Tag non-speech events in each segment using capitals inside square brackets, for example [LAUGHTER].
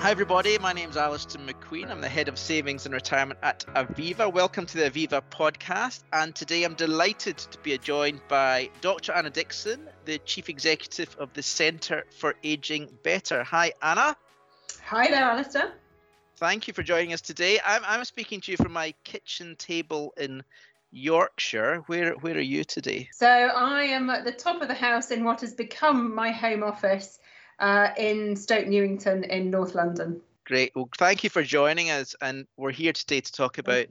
Hi, everybody. My name is Alistair McQueen. I'm the head of savings and retirement at Aviva. Welcome to the Aviva podcast. And today I'm delighted to be joined by Dr. Anna Dixon, the chief executive of the Centre for Aging Better. Hi, Anna. Hi there, Alistair. Thank you for joining us today. I'm, I'm speaking to you from my kitchen table in Yorkshire. Where where are you today? So I am at the top of the house in what has become my home office uh, in Stoke Newington in North London. Great. Well, thank you for joining us, and we're here today to talk about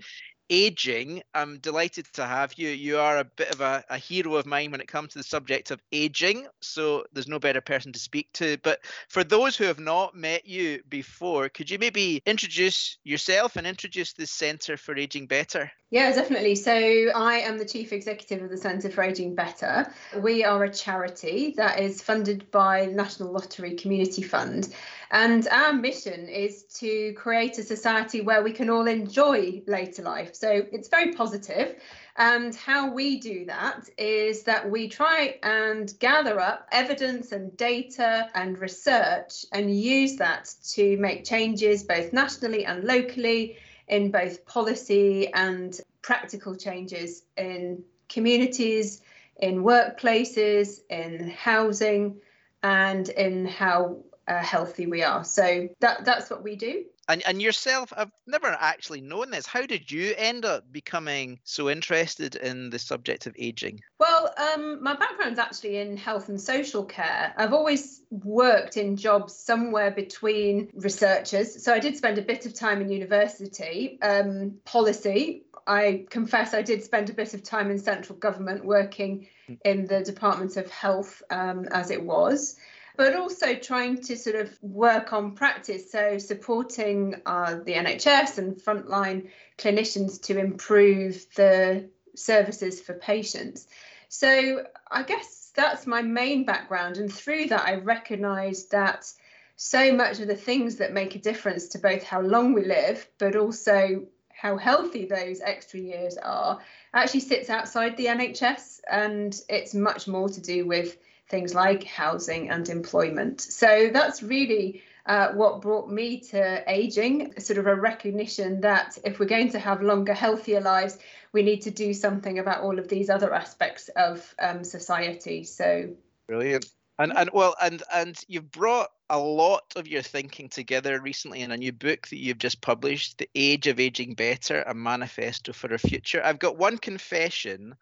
aging. I'm delighted to have you. You are a bit of a, a, hero of mine when it comes to the subject of aging, so there's no better person to speak to. But for those who have not met you before, could you maybe introduce yourself and introduce the Centre for Aging Better? Yeah, definitely. So I am the Chief Executive of the Centre for Aging Better. We are a charity that is funded by the National Lottery Community Fund. And our mission is to create a society where we can all enjoy later life. So it's very positive. And how we do that is that we try and gather up evidence and data and research and use that to make changes both nationally and locally in both policy and practical changes in communities, in workplaces, in housing, and in how uh, healthy we are. So that that's what we do. And and yourself, I've never actually known this. How did you end up becoming so interested in the subject of aging? Well, um, my background's actually in health and social care. I've always worked in jobs somewhere between researchers. So I did spend a bit of time in university, um, policy. I confess I did spend a bit of time in central government working hmm. in the Department of Health um, as it was but also trying to sort of work on practice. So, supporting uh, the NHS and frontline clinicians to improve the services for patients. So, I guess that's my main background. And through that, I recognised that so much of the things that make a difference to both how long we live, but also how healthy those extra years are, actually sits outside the NHS. And it's much more to do with things like housing and employment. So that's really uh, what brought me to aging, sort of a recognition that if we're going to have longer, healthier lives, we need to do something about all of these other aspects of um, society. So brilliant. And and well, and and you've brought a lot of your thinking together recently in a new book that you've just published, The Age of Aging Better, a manifesto for a future. I've got one confession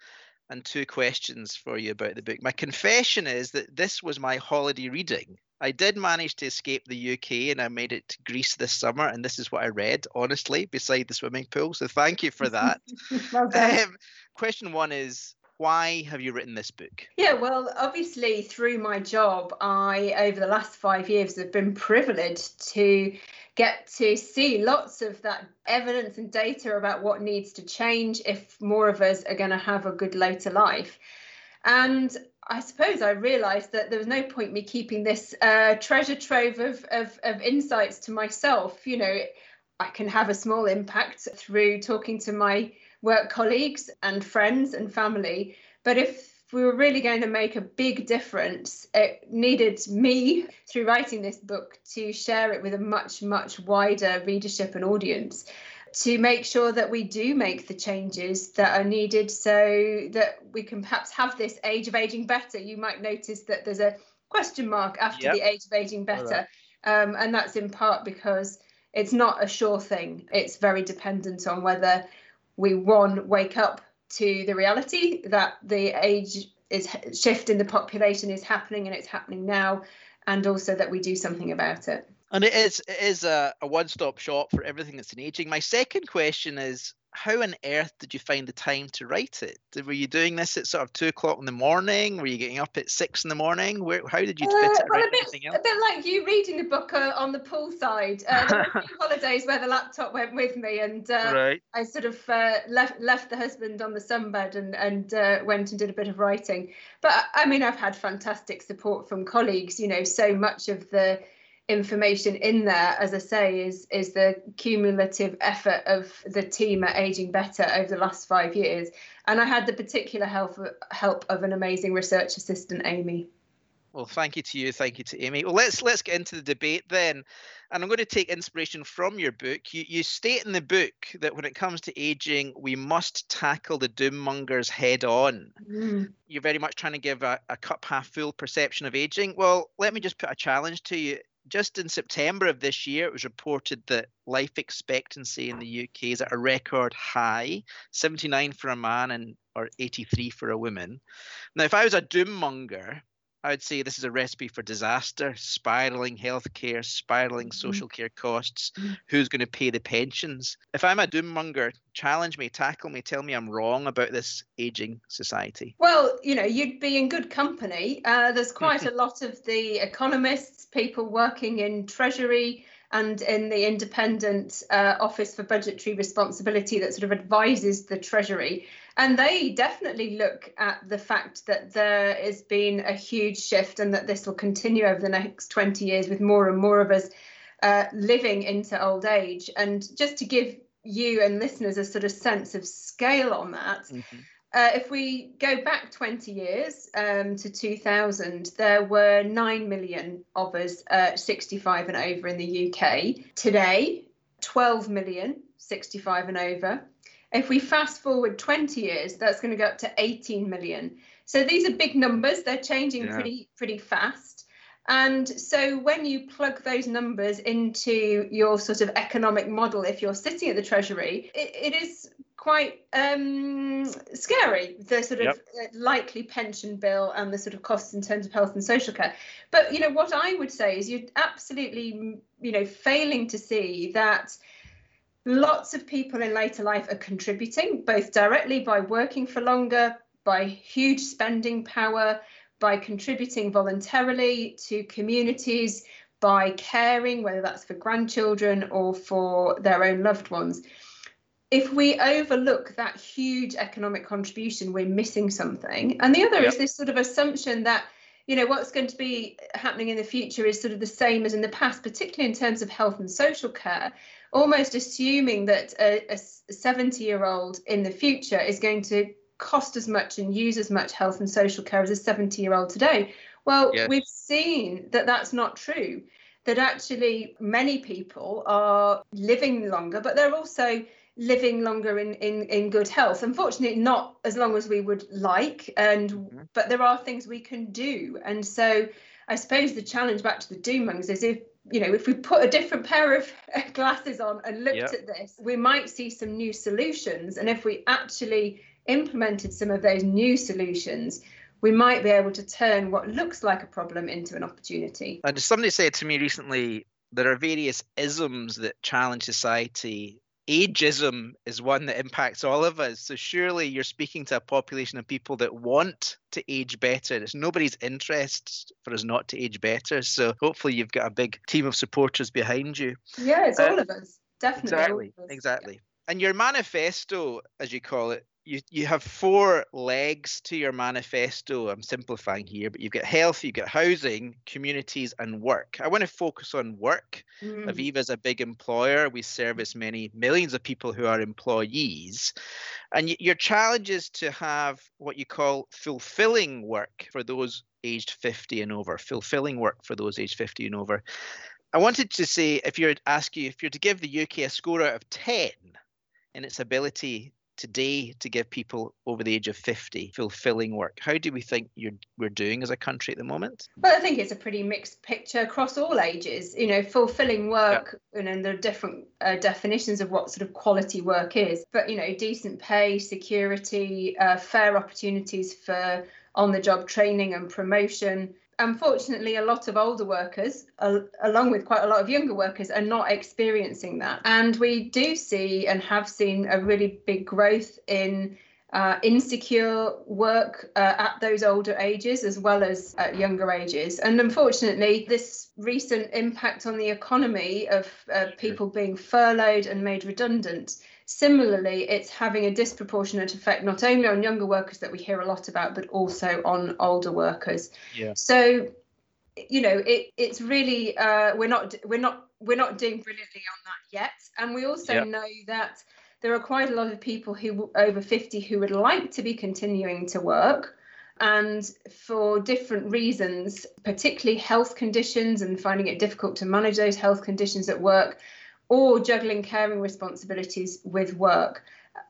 and two questions for you about the book. My confession is that this was my holiday reading. I did manage to escape the UK and I made it to Greece this summer, and this is what I read, honestly, beside the swimming pool. So thank you for that. [LAUGHS] um, question one is why have you written this book? Yeah, well, obviously, through my job, I, over the last five years, have been privileged to get to see lots of that evidence and data about what needs to change if more of us are going to have a good later life. And I suppose I realised that there was no point me keeping this uh, treasure trove of, of, of insights to myself. You know, I can have a small impact through talking to my work colleagues and friends and family. But if we were really going to make a big difference, it needed me, through writing this book, to share it with a much, much wider readership and audience to make sure that we do make the changes that are needed so that we can perhaps have this age of aging better. You might notice that there's a question mark after yep. the age of aging better. Right. Um, and that's in part because it's not a sure thing. It's very dependent on whether we, one, wake up to the reality that the age is shift in the population is happening and it's happening now, and also that we do something about it. And it is it is a, a one-stop shop for everything that's in aging. My second question is how on earth did you find the time to write it? Were you doing this at sort of two o'clock in the morning? Were you getting up at six in the morning? Where, how did you fit uh, it well, a bit, a bit like you reading the book uh, on the poolside. Uh, a few [LAUGHS] holidays where the laptop went with me, and uh, right. I sort of uh, left left the husband on the sunbed and and uh, went and did a bit of writing. But I mean, I've had fantastic support from colleagues. You know, so much of the information in there, as I say, is is the cumulative effort of the team at Aging Better over the last five years. And I had the particular help help of an amazing research assistant, Amy. Well, thank you to you. Thank you to Amy. Well, let's let's get into the debate then. And I'm going to take inspiration from your book. You you state in the book that when it comes to aging, we must tackle the doom mongers head on. Mm. You're very much trying to give a, a cup half full perception of aging. Well, let me just put a challenge to you just in September of this year, it was reported that life expectancy in the UK is at a record high 79 for a man and or 83 for a woman. Now, if I was a doom monger, I would say this is a recipe for disaster, spiraling healthcare, spiraling mm-hmm. social care costs. Mm-hmm. Who's going to pay the pensions? If I'm a doom monger, challenge me, tackle me, tell me I'm wrong about this aging society. Well, you know, you'd be in good company. Uh, there's quite a [LAUGHS] lot of the economists, people working in Treasury and in the independent uh, office for budgetary responsibility that sort of advises the treasury and they definitely look at the fact that there has been a huge shift and that this will continue over the next 20 years with more and more of us uh, living into old age and just to give you and listeners a sort of sense of scale on that mm-hmm. Uh, if we go back 20 years um, to 2000, there were 9 million of us uh, 65 and over in the UK. Today, 12 million 65 and over. If we fast forward 20 years, that's going to go up to 18 million. So these are big numbers. They're changing yeah. pretty pretty fast. And so when you plug those numbers into your sort of economic model, if you're sitting at the Treasury, it, it is quite um, scary the sort of yep. Uh, likely pension bill and the sort of costs in terms of health and social care but you know what i would say is you're absolutely you know failing to see that lots of people in later life are contributing both directly by working for longer by huge spending power by contributing voluntarily to communities by caring whether that's for grandchildren or for their own loved ones if we overlook that huge economic contribution, we're missing something. And the other yep. is this sort of assumption that, you know, what's going to be happening in the future is sort of the same as in the past, particularly in terms of health and social care, almost assuming that a 70 year old in the future is going to cost as much and use as much health and social care as a 70 year old today. Well, yes. we've seen that that's not true. That actually many people are living longer, but they're also living longer in, in, in good health. Unfortunately, not as long as we would like, and mm-hmm. but there are things we can do. And so I suppose the challenge back to the doomongers is if you know if we put a different pair of [LAUGHS] glasses on and looked yep. at this, we might see some new solutions. And if we actually implemented some of those new solutions, we might be able to turn what looks like a problem into an opportunity. And somebody said to me recently, there are various isms that challenge society ageism is one that impacts all of us. So surely you're speaking to a population of people that want to age better. It's nobody's interest for us not to age better. So hopefully you've got a big team of supporters behind you. Yeah, it's uh, all of us. Definitely. Exactly. Exactly. Yeah. And your manifesto, as you call it, you you have four legs to your manifesto. I'm simplifying here, but you've got health, you've got housing, communities, and work. I want to focus on work. Mm. Aviva is a big employer. We service many millions of people who are employees. And your challenge is to have what you call fulfilling work for those aged 50 and over, fulfilling work for those aged 50 and over. I wanted to say, if you're ask you, if you're to give the UK a score out of 10 in its ability today to give people over the age of 50 fulfilling work. How do we think we're doing as a country at the moment? Well, I think it's a pretty mixed picture across all ages. You know, fulfilling work, yeah. and, there are different uh, definitions of what sort of quality work is. But, you know, decent pay, security, uh, fair opportunities for on the job training and promotion unfortunately, a lot of older workers, uh, along with quite a lot of younger workers, are not experiencing that. And we do see and have seen a really big growth in uh, insecure work uh, at those older ages as well as at younger ages. And unfortunately, this recent impact on the economy of uh, people being furloughed and made redundant Similarly, it's having a disproportionate effect not only on younger workers that we hear a lot about, but also on older workers. Yeah. So, you know, it, it's really uh, we're not we're not we're not doing brilliantly on that yet, and we also know that there are quite a lot of people who over 50 who would like to be continuing to work And for different reasons, particularly health conditions and finding it difficult to manage those health conditions at work, or juggling caring responsibilities with work,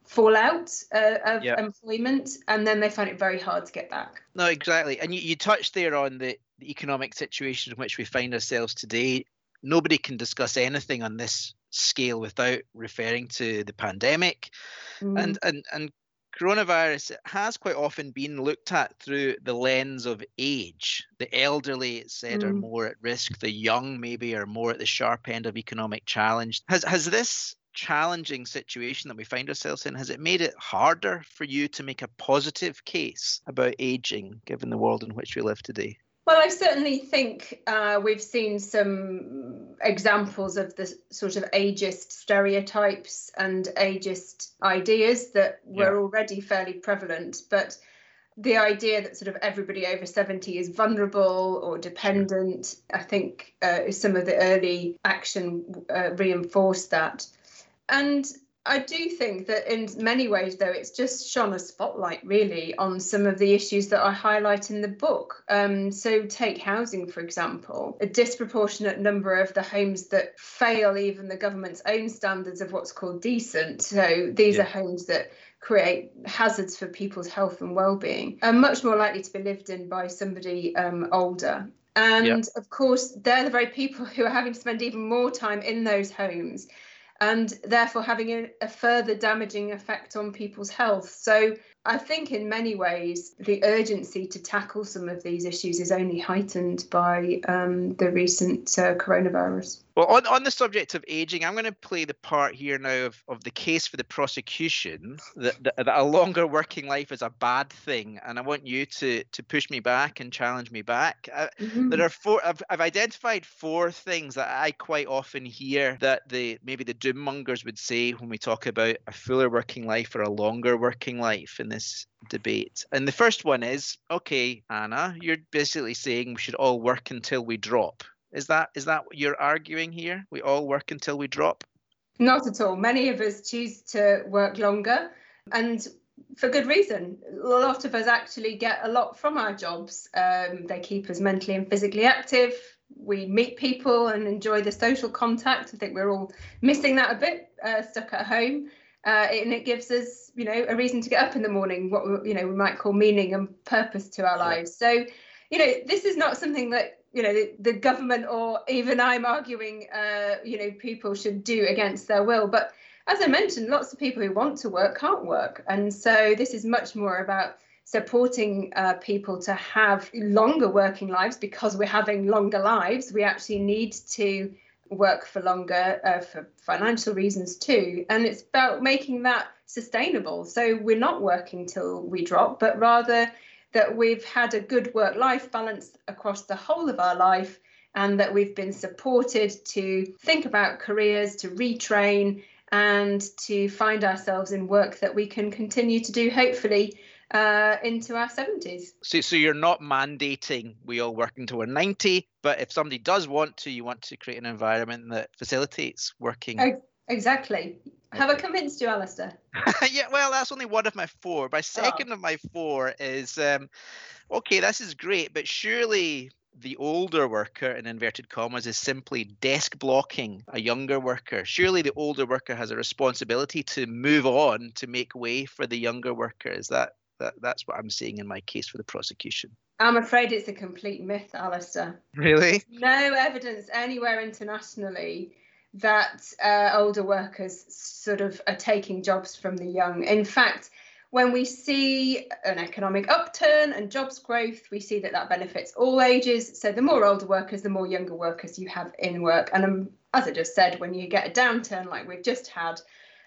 fall out uh, of yep. employment and then they find it very hard to get back. No, exactly. And you, you touched there on the, the economic situation in which we find ourselves today. Nobody can discuss anything on this scale without referring to the pandemic. Mm. And, and, and coronavirus has quite often been looked at through the lens of age. The elderly, it said, mm. are more at risk. The young, maybe, are more at the sharp end of economic challenge. Has has this challenging situation that we find ourselves in has it made it harder for you to make a positive case about aging, given the world in which we live today? Well, I certainly think uh, we've seen some examples of the sort of ageist stereotypes and ageist ideas that were yeah. already fairly prevalent. But the idea that sort of everybody over 70 is vulnerable or dependent, I think uh, some of the early action uh, reinforced that. And I do think that in many ways, though, it's just shone a spotlight really on some of the issues that I highlight in the book. Um, so, take housing, for example, a disproportionate number of the homes that fail even the government's own standards of what's called decent. So, these yeah. are homes that create hazards for people's health and well-being are much more likely to be lived in by somebody um, older and yep. of course they're the very people [LAUGHS] who are having to spend even more time in those homes and therefore having a, a, further damaging effect on people's health. So I think in many ways the urgency to tackle some of these issues is only heightened by um, the recent uh, coronavirus. Well, on, on the subject of aging, I'm going to play the part here now of, of the case for the prosecution that, that, that, a longer working life is a bad thing. And I want you to, to push me back and challenge me back. Uh, mm-hmm. There are four, I've, I've identified four things that I quite often hear that the maybe the doom mongers would say when we talk about a fuller working life or a longer working life in this debate. And the first one is okay, Anna, you're basically saying we should all work until we drop. Is that is that what you're arguing here? We all work until we drop? Not at all. Many of us choose to work longer and for good reason. A lot of us actually get a lot from our jobs. Um, they keep us mentally and physically active. We meet people and enjoy the social contact. I think we're all missing that a bit, uh, stuck at home. Uh, and it gives us, you know, a reason to get up in the morning, what you know we might call meaning and purpose to our lives. So, you know, this is not something that you know the, the government or even I'm arguing uh, you know people should do against their will. But as I mentioned lots of people who want to work can't work. And so this is much more about supporting uh, people to have longer working lives. Because we're having longer lives we actually need to work for longer uh, for financial reasons too and it's about making that sustainable. So we're not working till we drop but rather that we've had a good work life balance across the whole of our life and that we've been supported to think about careers, to retrain, and to find ourselves in work that we can continue to do, hopefully, uh, into our 70s. So, so you're not mandating we all work until we're 90, but if somebody does want to, you want to create an environment that facilitates working. Oh, exactly. Have I convinced you, Alistair? [LAUGHS] yeah, well, that's only one of my four. My oh. second oh. of my four is um, okay, this is great, but surely the older worker, in inverted commas, is simply desk blocking a younger worker. Surely the older worker has a responsibility to move on to make way for the younger worker. Is that, that that's what I'm seeing in my case for the prosecution? I'm afraid it's a complete myth, Alistair. Really? No evidence anywhere internationally that uh, older workers sort of are taking jobs from the young. In fact, when we see an economic upturn and jobs growth, we see that that benefits all ages. So the more older workers, the more younger workers you have in work. And um, as I just said, when you get a downturn like we've just had,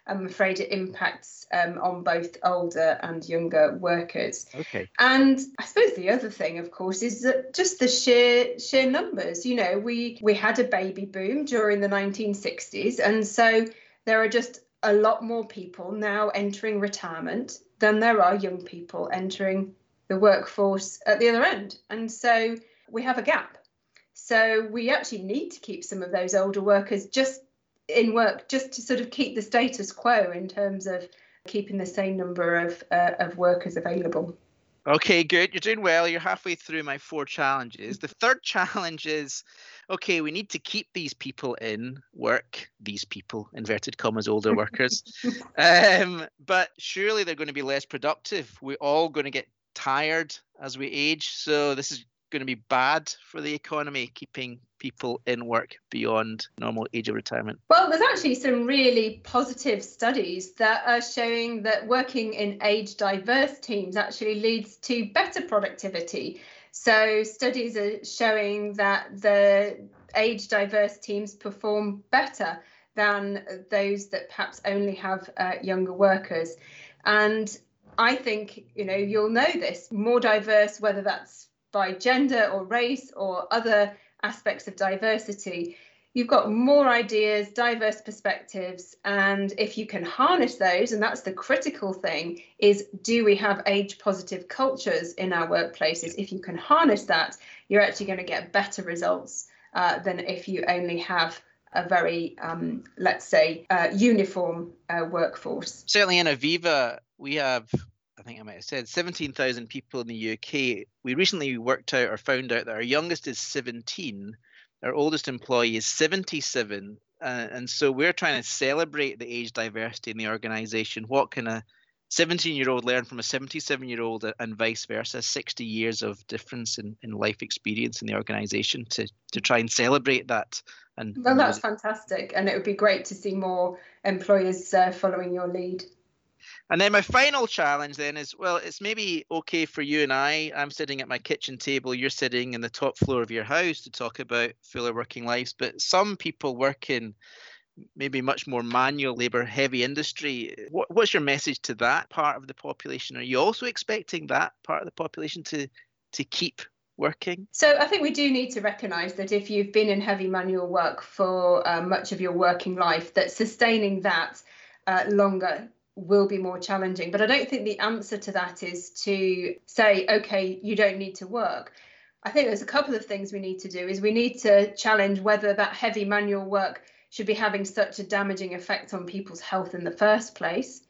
I'm afraid it impacts um, on both older and younger workers. Okay. And I suppose the other thing, of course, is that just the sheer sheer numbers. You know, we we had a baby boom during the 1960s, and so there are just a lot more people now entering retirement than there are young people entering the workforce at the other end. And so we have a gap. So we actually need to keep some of those older workers just in work just to sort of keep the status quo in terms of keeping the same number of uh, of workers available. Okay, good. You're doing well. You're halfway through my four challenges. The third [LAUGHS] challenge is okay, we need to keep these people in work, these people, inverted commas, older workers. [LAUGHS] um, but surely they're going to be less productive. We're all going to get tired as we age. So this is going to be bad for the economy, keeping people in work beyond normal age of retirement? Well, there's actually some really positive studies that are showing that working in age diverse teams actually leads to better productivity. So, studies are showing that the age diverse teams perform better than those that perhaps only have uh, younger workers. And I think, you know, you'll know this more diverse, whether that's by gender or race or other aspects of diversity, you've got more ideas, diverse perspectives, and if you can harness those, and that's the critical thing, is do we have age positive cultures in our workplaces? If you can harness that, you're actually going to get better results uh, than if you only have a very, um, let's say, uh, uniform uh, workforce. Certainly in Aviva, we have think I might have said 17,000 people in the UK. We recently worked out or found out that our youngest is 17, our oldest employee is 77. Uh, and so we're trying to celebrate the age diversity in the organization. What can a 17 year old learn from a 77 year old and vice versa? 60 years of difference in, in life experience in the organization to, to try and celebrate that. And well, that's fantastic. And it would be great to see more employers uh, following your lead. And then my final challenge then is well, it's maybe okay for you and I. I'm sitting at my kitchen table, you're sitting in the top floor of your house to talk about fuller working lives. But some people work in maybe much more manual labor heavy industry. What, what's your message to that part of the population? Are you also expecting that part of the population to to keep working? So I think we do need to recognise that if you've been in heavy manual work for uh, much of your working life, that sustaining that uh, longer will be more challenging. But I don't think the answer to that is to say, okay, you don't need to work. I think there's a couple of things we need to do is we need to challenge whether that heavy manual work should be having such a damaging effect on people's health in the first place.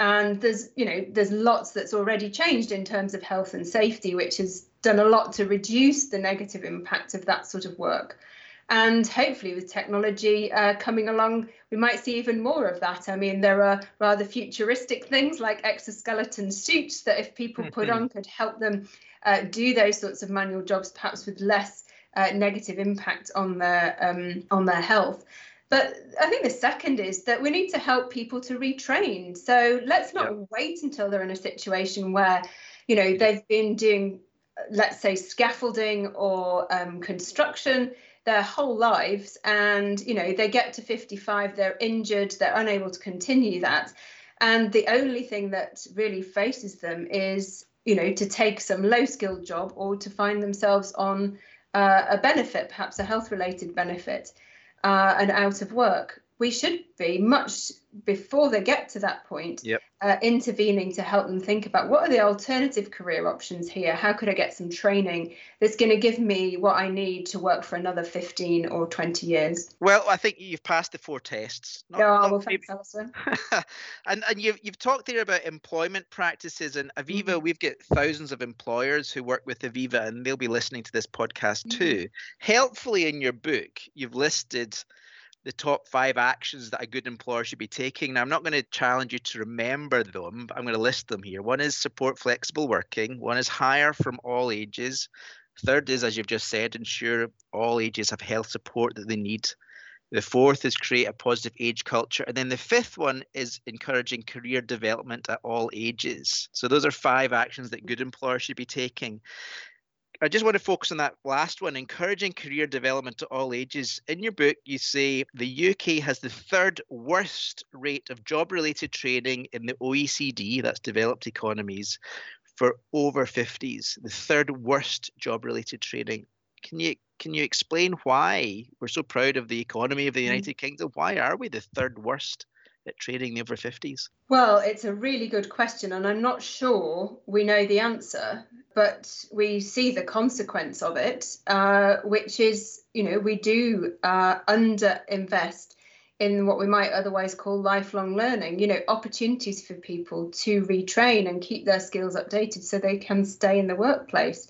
And there's, you know, there's lots that's already changed in terms of health and safety, which has done a lot to reduce the negative impact of that sort of work. And hopefully, with technology uh, coming along, we might see even more of that. I mean, there are rather futuristic things like exoskeleton suits that, if people put mm-hmm. on, could help them uh, do those sorts of manual jobs, perhaps with less uh, negative impact on their um, on their health. But I think the second is that we need to help people to retrain. So let's not yep. wait until they're in a situation where, you know, they've been doing, let's say, scaffolding or um, construction their whole lives and you know they get to 55 they're injured they're unable to continue that. And the only thing that really faces them is you know to take some low skilled job or to find themselves on uh, a benefit perhaps a health related benefit uh, and out of work we should be much before they get to that point yep. uh, intervening to help them think about what are the alternative career options here how could i get some training that's going to give me what i need to work for another 15 or 20 years well i think you've passed the four tests not, yeah, not well, thanks, Alison. [LAUGHS] and and you've, you've talked there about employment practices and aviva mm-hmm. we've got thousands of employers who work with aviva and they'll be listening to this podcast mm-hmm. too helpfully in your book you've listed the top five actions that a good employer should be taking. Now, I'm not going to challenge you to remember them, I'm going to list them here. One is support flexible working, one is hire from all ages. Third is, as you've just said, ensure all ages have health support that they need. The fourth is create a positive age culture. And then the fifth one is encouraging career development at all ages. So those are five actions that good employers should be taking. I just want to focus on that last one, encouraging career development to all ages. In your book, you say the UK has the third worst rate of job related training in the OECD, that's developed economies, for over 50s, the third worst job related training. Can you can you explain why we're so proud of the economy of the mm. United mm. Kingdom? Why are we the third worst at trading the over 50s? Well, it's a really good question, and I'm not sure we know the answer, but we see the consequence of it, uh, which is, you know, we do uh, underinvest in what we might otherwise call lifelong learning, you know, opportunities for people to retrain and keep their skills updated so they can stay in the workplace.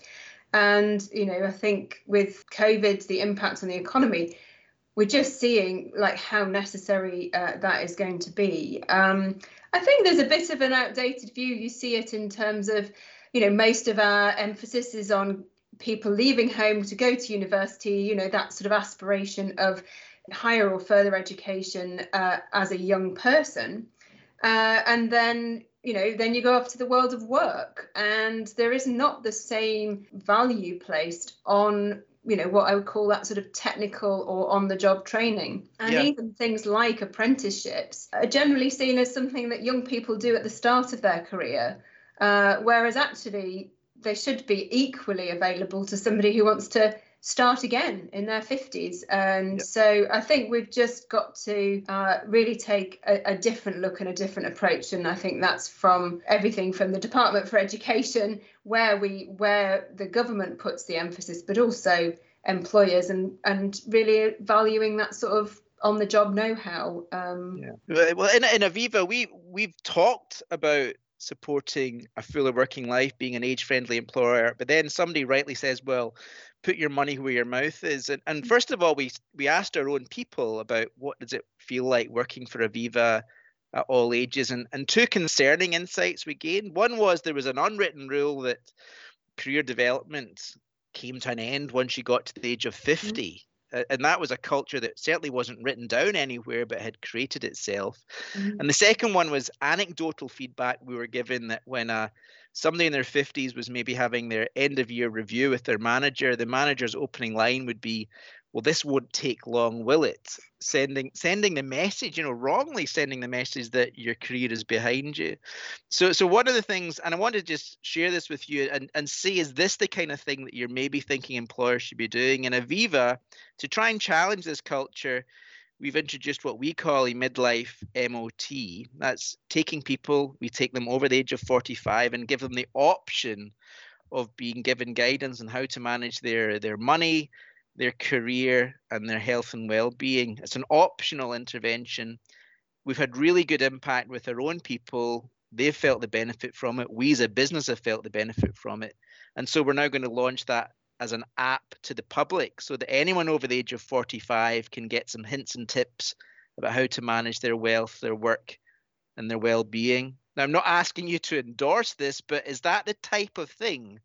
And, you know, I think with COVID, the impact on the economy, we're just seeing like how necessary uh, that is going to be. Um, I think there's a bit of an outdated view. You see it in terms of, you know, most of our emphasis is on people leaving home to go to university, you know, that sort of aspiration of higher or further education uh, as a young person. Uh, and then, you know, then you go off to the world of work, and there is not the same value placed on you know what I would call that sort of technical or on the job training. And yeah. even things like apprenticeships are generally seen as something that young people do at the start of their career, uh, whereas actually they should be equally available to somebody who wants to start again in their 50s. And yep. so I think we've just got to uh, really take a, a, different look and a different approach. And I think that's from everything from the Department for Education, where we where the government puts the emphasis, but also employers and and really valuing that sort of on the job know-how um, yeah well in, in aviva we we've talked about supporting a fuller working life, being an age friendly employer. But then somebody rightly says, well, put your money where your mouth is. And, and mm. first of all, we, we asked our own people about what does it feel like working for Aviva at all ages. And, and two concerning insights we gained. One was there was an unwritten rule that career development came to an end once you got to the age of mm. 50 and that was a culture that certainly wasn't written down anywhere but had created itself mm-hmm. and the second one was anecdotal feedback we were given that when uh, somebody in their 50s was maybe having their end of year review with their manager the manager's opening line would be well this won't take long will it sending sending the message you know wrongly sending the message that your career is behind you. So so one of the things and i want to just share this with you and and see is this the kind of thing that you're maybe thinking employers should be doing? In aviva to try and challenge this culture we've introduced what we call a midlife mot that's taking people we take them over the age of 45 and give them the option of being given guidance on how to manage their their money their career and their health and well-being. It's an optional intervention. We've had really good impact with our own people. They've felt the benefit from it. We as a business have felt the benefit from it. And so we're now going to launch that as an app to the public so that anyone over the age of 45 can get some hints and tips about how to manage their wealth, their work, and their well-being. Now, I'm not asking you to endorse this, but is that the type of thing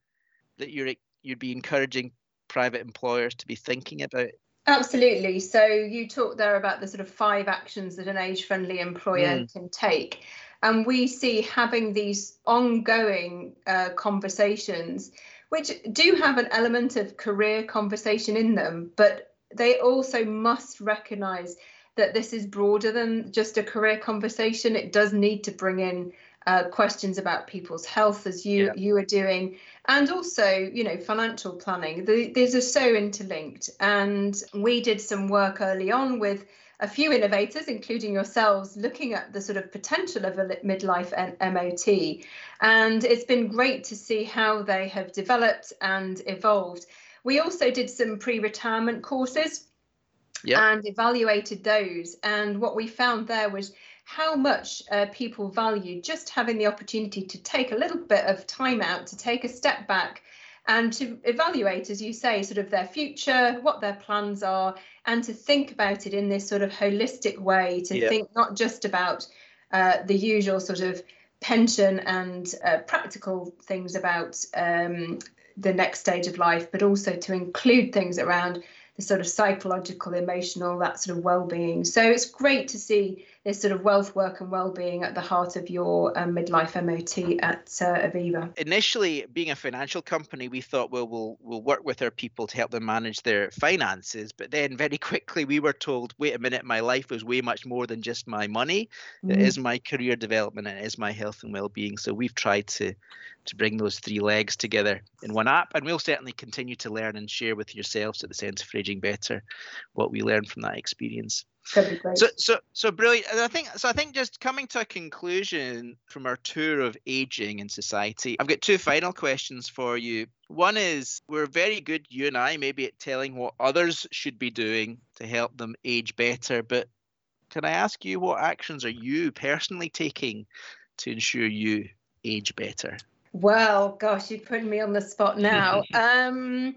that you're you'd be encouraging private employers to be thinking about? Absolutely. So you talked there about the sort of five actions that an age-friendly employer mm. can take. And we see having these ongoing uh, conversations, which do have an element of career conversation in them, but they also must recognize that this is broader than just a career conversation. It does need to bring in uh, questions about people's health, as you yeah. you are doing, and also you know financial planning. The, these are so interlinked. And we did some work early on with a few innovators including yourselves looking at the sort of potential of a midlife mot and it's been great to see how they have developed and evolved. We also did some pre-retirement courses yep. and evaluated those. And what we found there was how much uh, people value just having the opportunity to take a little bit of time out, to take a step back and to evaluate, as you say, sort of their future, what their plans are, and to think about it in this sort of holistic way, to yeah. think not just about uh, the usual sort of pension and uh, practical things about um, the next stage of life, but also to include things around the sort of psychological, emotional, that sort of well-being. So it's great to see this sort of wealth, work, and well-being at the heart of your um, midlife MOT at uh, Aviva. Initially, being a financial company, we thought, well, we'll we'll work with our people to help them manage their finances. But then, very [LAUGHS] quickly, we were told, wait a minute, my life is way much more than just my money. Mm. It is my career development, and it is my health and well-being. So we've tried to to bring those three legs together in one app. And we'll certainly continue to learn and share with yourselves at the Centre for Aging Better what we learned from that experience. So, so, so brilliant. And I think so. I think just coming to a conclusion from our tour of aging in society, I've got two final questions for you. One is we're very good, you and I, maybe at telling what others should be doing to help them age better, but can I ask you what actions are you personally taking to ensure you age better? Well, gosh, you're putting me on the spot now. [LAUGHS] um,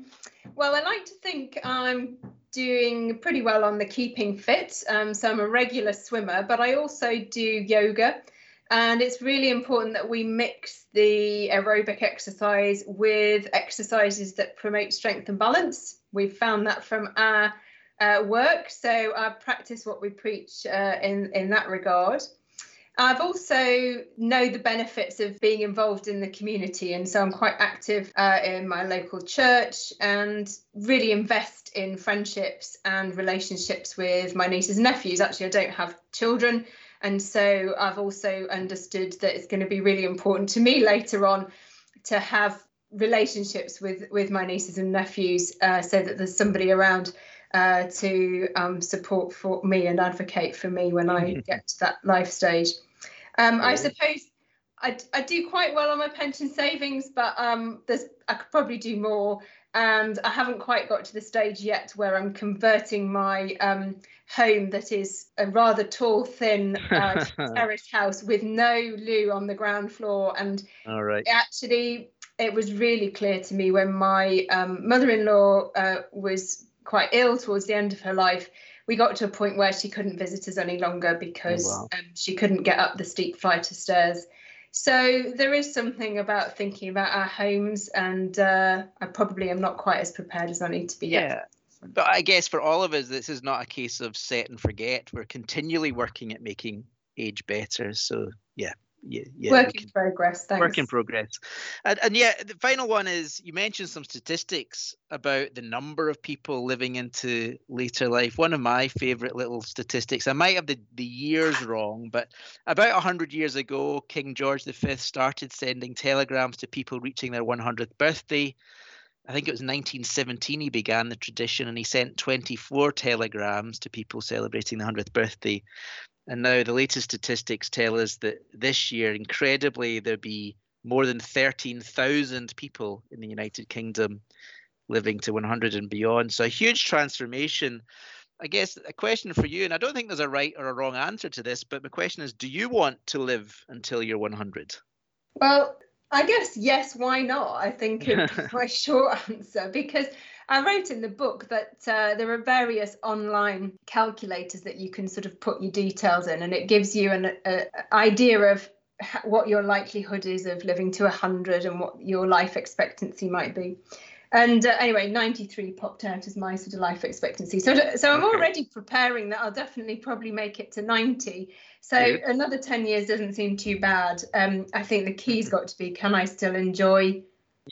well, I like to think I'm doing pretty well on the keeping fit. Um, so I'm a regular swimmer, but I also do yoga. And it's really important that we mix the aerobic exercise with exercises that promote strength and balance. We've found that from our uh, work, so I practice what we preach uh, in in that regard. I've also know the benefits of being involved in the community, and so I'm quite active uh, in my local church and really invest in friendships and relationships with my nieces and nephews. Actually, I don't have children, and so I've also understood that it's going to be really important to me later on to have relationships with with my nieces and nephews, uh, so that there's somebody around uh, to um, support for me and advocate for me when I get to that life stage. Um, I suppose I, I do quite well on my pension savings, but um, there's I could probably do more. And I haven't quite got to the stage yet where I'm converting my um, home that is a rather tall, thin uh, [LAUGHS] terrace house with no loo on the ground floor. And All right. actually, it was really clear to me when my um, mother-in-law uh, was quite ill towards the end of her life we got to a point where she couldn't visit us any longer because oh, wow. um, she couldn't get up the steep flight of stairs. So there is something about thinking about our homes, and uh, I probably am not quite as prepared as I need to be yeah. yet. But I guess for all of us, this is not a case of set and forget. We're continually working at making age better. So yeah, yeah, yeah, work in progress. Thanks. Work in progress, and and yeah, the final one is you mentioned some statistics about the number of people living into later life. One of my favorite little statistics. I might have the the years [LAUGHS] wrong, but about hundred years ago, King George V started sending telegrams to people reaching their 100th birthday. I think it was 1917 he began the tradition, and he sent 24 telegrams to people celebrating the 100th birthday. And now the latest statistics tell us that this year, incredibly, there'll be more than 13,000 people in the United Kingdom living to 100 and beyond. So a huge transformation. I guess a question for you, and I don't think there's a right or a wrong answer to this, but my question is do you want to live until you're 100? Well, I guess yes, why not? I think is [LAUGHS] my short answer because I wrote in the book that uh, there are various online calculators that you can sort of put your details in, and it gives you an a, idea of what your likelihood is of living to 100 and what your life expectancy might be. And uh, anyway, 93 popped out as my sort of life expectancy. So, so I'm already preparing that I'll definitely probably make it to 90. So another 10 years doesn't seem too bad. Um, I think the key's mm-hmm. got to be: can I still enjoy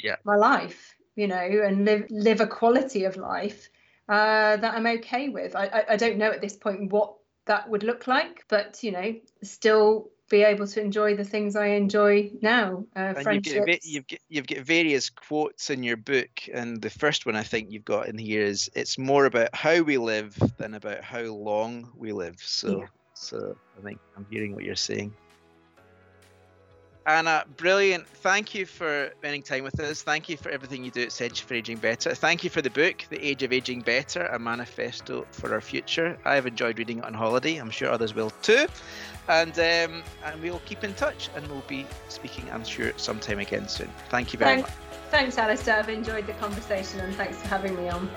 yeah. my life? you know, and live live a quality of life uh, that I'm okay with. I, I, I don't know at this point what that would look like, but you know, still be able to enjoy the things I enjoy now. Uh, friendships. You've got, you've, got, you've got various quotes in your book, and the first one I think you've got in here is it's more about how we live than about how long we live. So, yeah. so I think I'm hearing what you're saying. Anna, brilliant. Thank you for spending time with us. Thank you for everything you do at Centre for Aging Better. Thank you for the book, The Age of Aging Better, a manifesto for our future. I have enjoyed reading it on holiday. I'm sure others will too. And um, and we'll keep in touch and we'll be speaking, I'm sure, sometime again soon. Thank you very thanks, much. Thanks, Alistair. I've enjoyed the conversation and thanks for having me on.